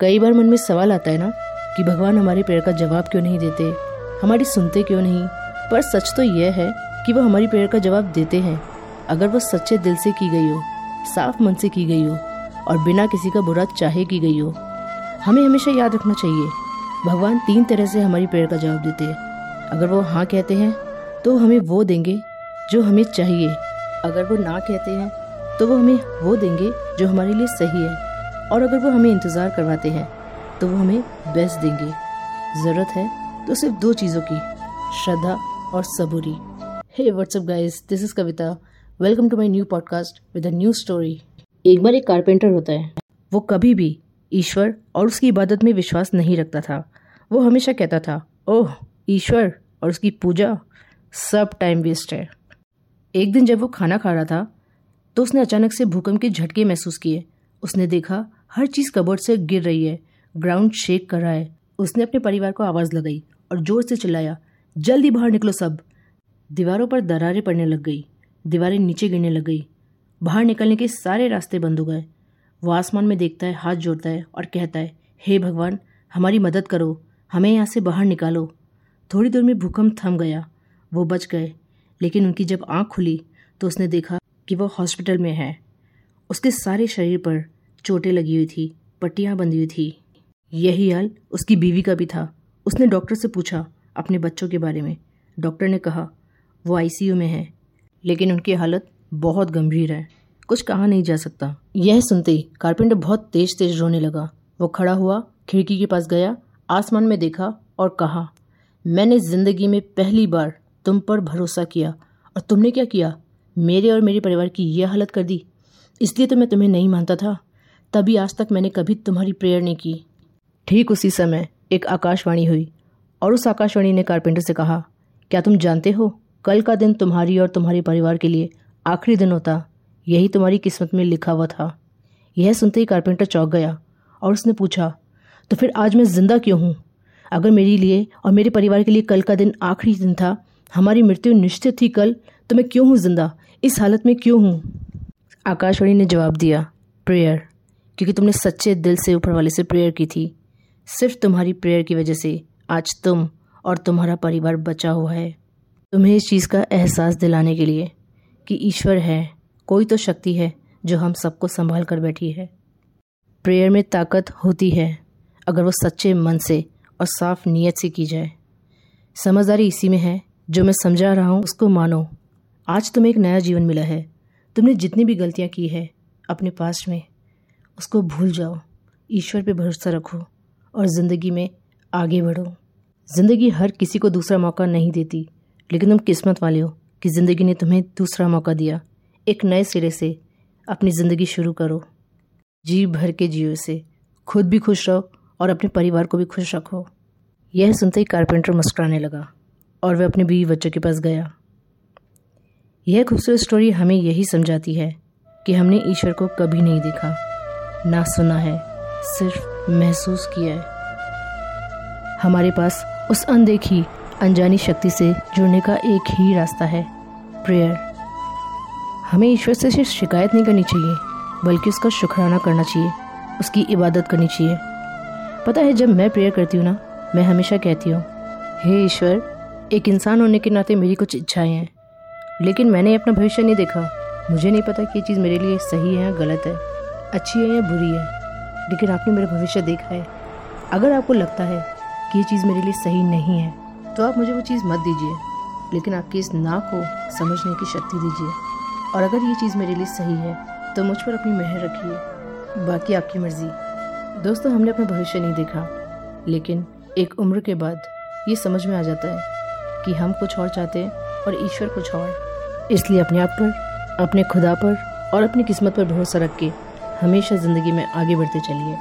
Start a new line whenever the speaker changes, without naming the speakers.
कई बार मन में सवाल आता है ना कि भगवान हमारे प्रेयर का जवाब क्यों नहीं देते? हमारी सुनते क्यों नहीं? पर सच तो यह है कि वो हमारी प्रेयर का जवाब देते हैं। अगर वो सच्चे दिल से की गई हो, साफ़ मन से की गई हो, और बिना किसी का बुरा चाहे की गई हो, हमें हमेशा याद रखना चाहिए, भगवान तीन तरह से हमारी प्रेयर का जवाब देते हैं। अगर वो हाँ कहते हैं तो हमें वो देंगे जो हमें चाहिए। अगर वो ना कहते हैं तो वो हमें वो देंगे जो हमारे लिए सही है। और अगर वो हमें इंतज़ार करवाते हैं तो वो हमें बेस्ट देंगे। ज़रूरत है तो सिर्फ़ दो चीज़ों की, श्रद्धा और सबूरी। Hey what's up guys this is Kavita welcome to my new podcast with a new story एक बार एक कारपेंटर होता है। वो कभी भी ईश्वर और उसकी इबादत में विश्वास नहीं रखता था। वो हमेशा कहता था, ओह, ईश्वर और उसकी पूजा सब टाइम वेस्ट है। एक दिन जब वो खाना खा रहा था तो उसने अचानक से भूकंप के झटके महसूस किए। उसने देखा हर चीज़ कबोर्ड से गिर रही है। ग्राउंड शेक कर रहा है। उसने अपने परिवार को आवाज़ लगाई और ज़ोर से चिल्लाया, जल्दी बाहर निकलो सब! दीवारों पर दरारें पड़ने लग गई, दीवारें नीचे गिरने लग गई। बाहर निकलने के सारे रास्ते बंद हो गए। वो आसमान में देखता है, हाथ जोड़ता है और कहता है, हे भगवान, हमारी मदद करो, हमें यहाँ से बाहर निकालो। थोड़ी देर में भूकंप थम गया। वो बच गए, लेकिन उनकी जब आँख खुली तो उसने देखा कि वो हॉस्पिटल में है। उसके सारे शरीर पर चोटें लगी हुई थी, पट्टियाँ बंधी हुई थी। यही हाल उसकी बीवी का भी था। उसने डॉक्टर से पूछा अपने बच्चों के बारे में। डॉक्टर ने कहा, वो आईसीयू में है, लेकिन उनकी हालत बहुत गंभीर है। कुछ कहा नहीं जा सकता। यह सुनते ही कारपेंटर बहुत तेज तेज रोने लगा। वो खड़ा हुआ, खिड़की के पास गया, आसमान में देखा और कहा, मैंने ज़िंदगी में पहली बार तुम पर भरोसा किया और तुमने क्या किया? मेरे और मेरे परिवार की यह हालत कर दी। इसलिए तो मैं तुम्हें नहीं मानता था। तभी आज तक मैंने कभी तुम्हारी प्रेयर नहीं की। ठीक उसी समय एक आकाशवाणी हुई और उस आकाशवाणी ने कारपेंटर से कहा, क्या तुम जानते हो, कल का दिन तुम्हारी और तुम्हारे परिवार के लिए आखिरी दिन होता। यही तुम्हारी किस्मत में लिखा हुआ था। यह सुनते ही कारपेंटर चौंक गया और उसने पूछा तो फिर आज मैं ज़िंदा क्यों हूँ? अगर मेरे लिए और मेरे परिवार के लिए कल का दिन आखिरी दिन था, हमारी मृत्यु निश्चित थी कल तो मैं क्यों हूँ ज़िंदा? इस हालत में क्यों हूँ? आकाशवाणी ने जवाब दिया, प्रेयर। क्योंकि तुमने सच्चे दिल से ऊपर वाले से प्रेयर की थी। सिर्फ़ तुम्हारी प्रेयर की वजह से आज तुम और तुम्हारा परिवार बचा हुआ है। तुम्हें इस चीज़ का एहसास दिलाने के लिए कि ईश्वर है, कोई तो शक्ति है जो हम सबको संभाल कर बैठी है। प्रेयर में ताकत होती है, अगर वो सच्चे मन से और साफ़ नीयत से की जाए। समझदारी इसी में है, जो मैं समझा रहा हूँ उसको मानो। आज तुम्हें एक नया जीवन मिला है। तुमने जितनी भी गलतियाँ की है अपने पास में। उसको भूल जाओ। ईश्वर पे भरोसा रखो और ज़िंदगी में आगे बढ़ो। ज़िंदगी हर किसी को दूसरा मौका नहीं देती, लेकिन तुम किस्मत वाले हो कि ज़िंदगी ने तुम्हें दूसरा मौका दिया। एक नए सिरे से अपनी ज़िंदगी शुरू करो। जी भर के जियो से। खुद भी खुश रहो और अपने परिवार को भी खुश रखो। यह सुनते ही कारपेंटर मुस्कुराने लगा और वह अपने बीवी बच्चों के पास गया। यह खूबसूरत स्टोरी हमें यही समझाती है कि हमने ईश्वर को कभी नहीं देखा। ना सुना है, सिर्फ़ महसूस किया है। हमारे पास उस अनदेखी, अनजानी शक्ति से जुड़ने का एक ही रास्ता है प्रेयर हमें ईश्वर से सिर्फ़ शिकायत नहीं करनी चाहिए, बल्कि उसका शुक्राना करना चाहिए, उसकी इबादत करनी चाहिए। पता है, जब मैं प्रेयर करती हूँ ना, मैं हमेशा कहती हूँ, हे ईश्वर, एक इंसान होने के नाते मेरी कुछ इच्छाएँ हैं, लेकिन मैंने अपना भविष्य नहीं देखा। मुझे नहीं पता कि ये चीज़ मेरे लिए सही है या गलत है। अच्छी है या बुरी है? लेकिन आपने मेरा भविष्य देखा है। अगर आपको लगता है कि ये चीज़ मेरे लिए सही नहीं है तो आप मुझे वो चीज़ मत दीजिए। लेकिन आपकी इस ना को समझने की शक्ति दीजिए। और अगर ये चीज़ मेरे लिए सही है तो मुझ पर अपनी मेहर रखिए। बाकी आपकी मर्ज़ी। दोस्तों, हमने अपना भविष्य नहीं देखा, लेकिन एक उम्र के बाद ये समझ में आ जाता है कि हम कुछ और चाहते हैं और ईश्वर कुछ और। इसलिए अपने आप पर, अपने खुदा पर और अपनी किस्मत पर भरोसा रख के हमेशा ज़िंदगी में आगे बढ़ते चलिए।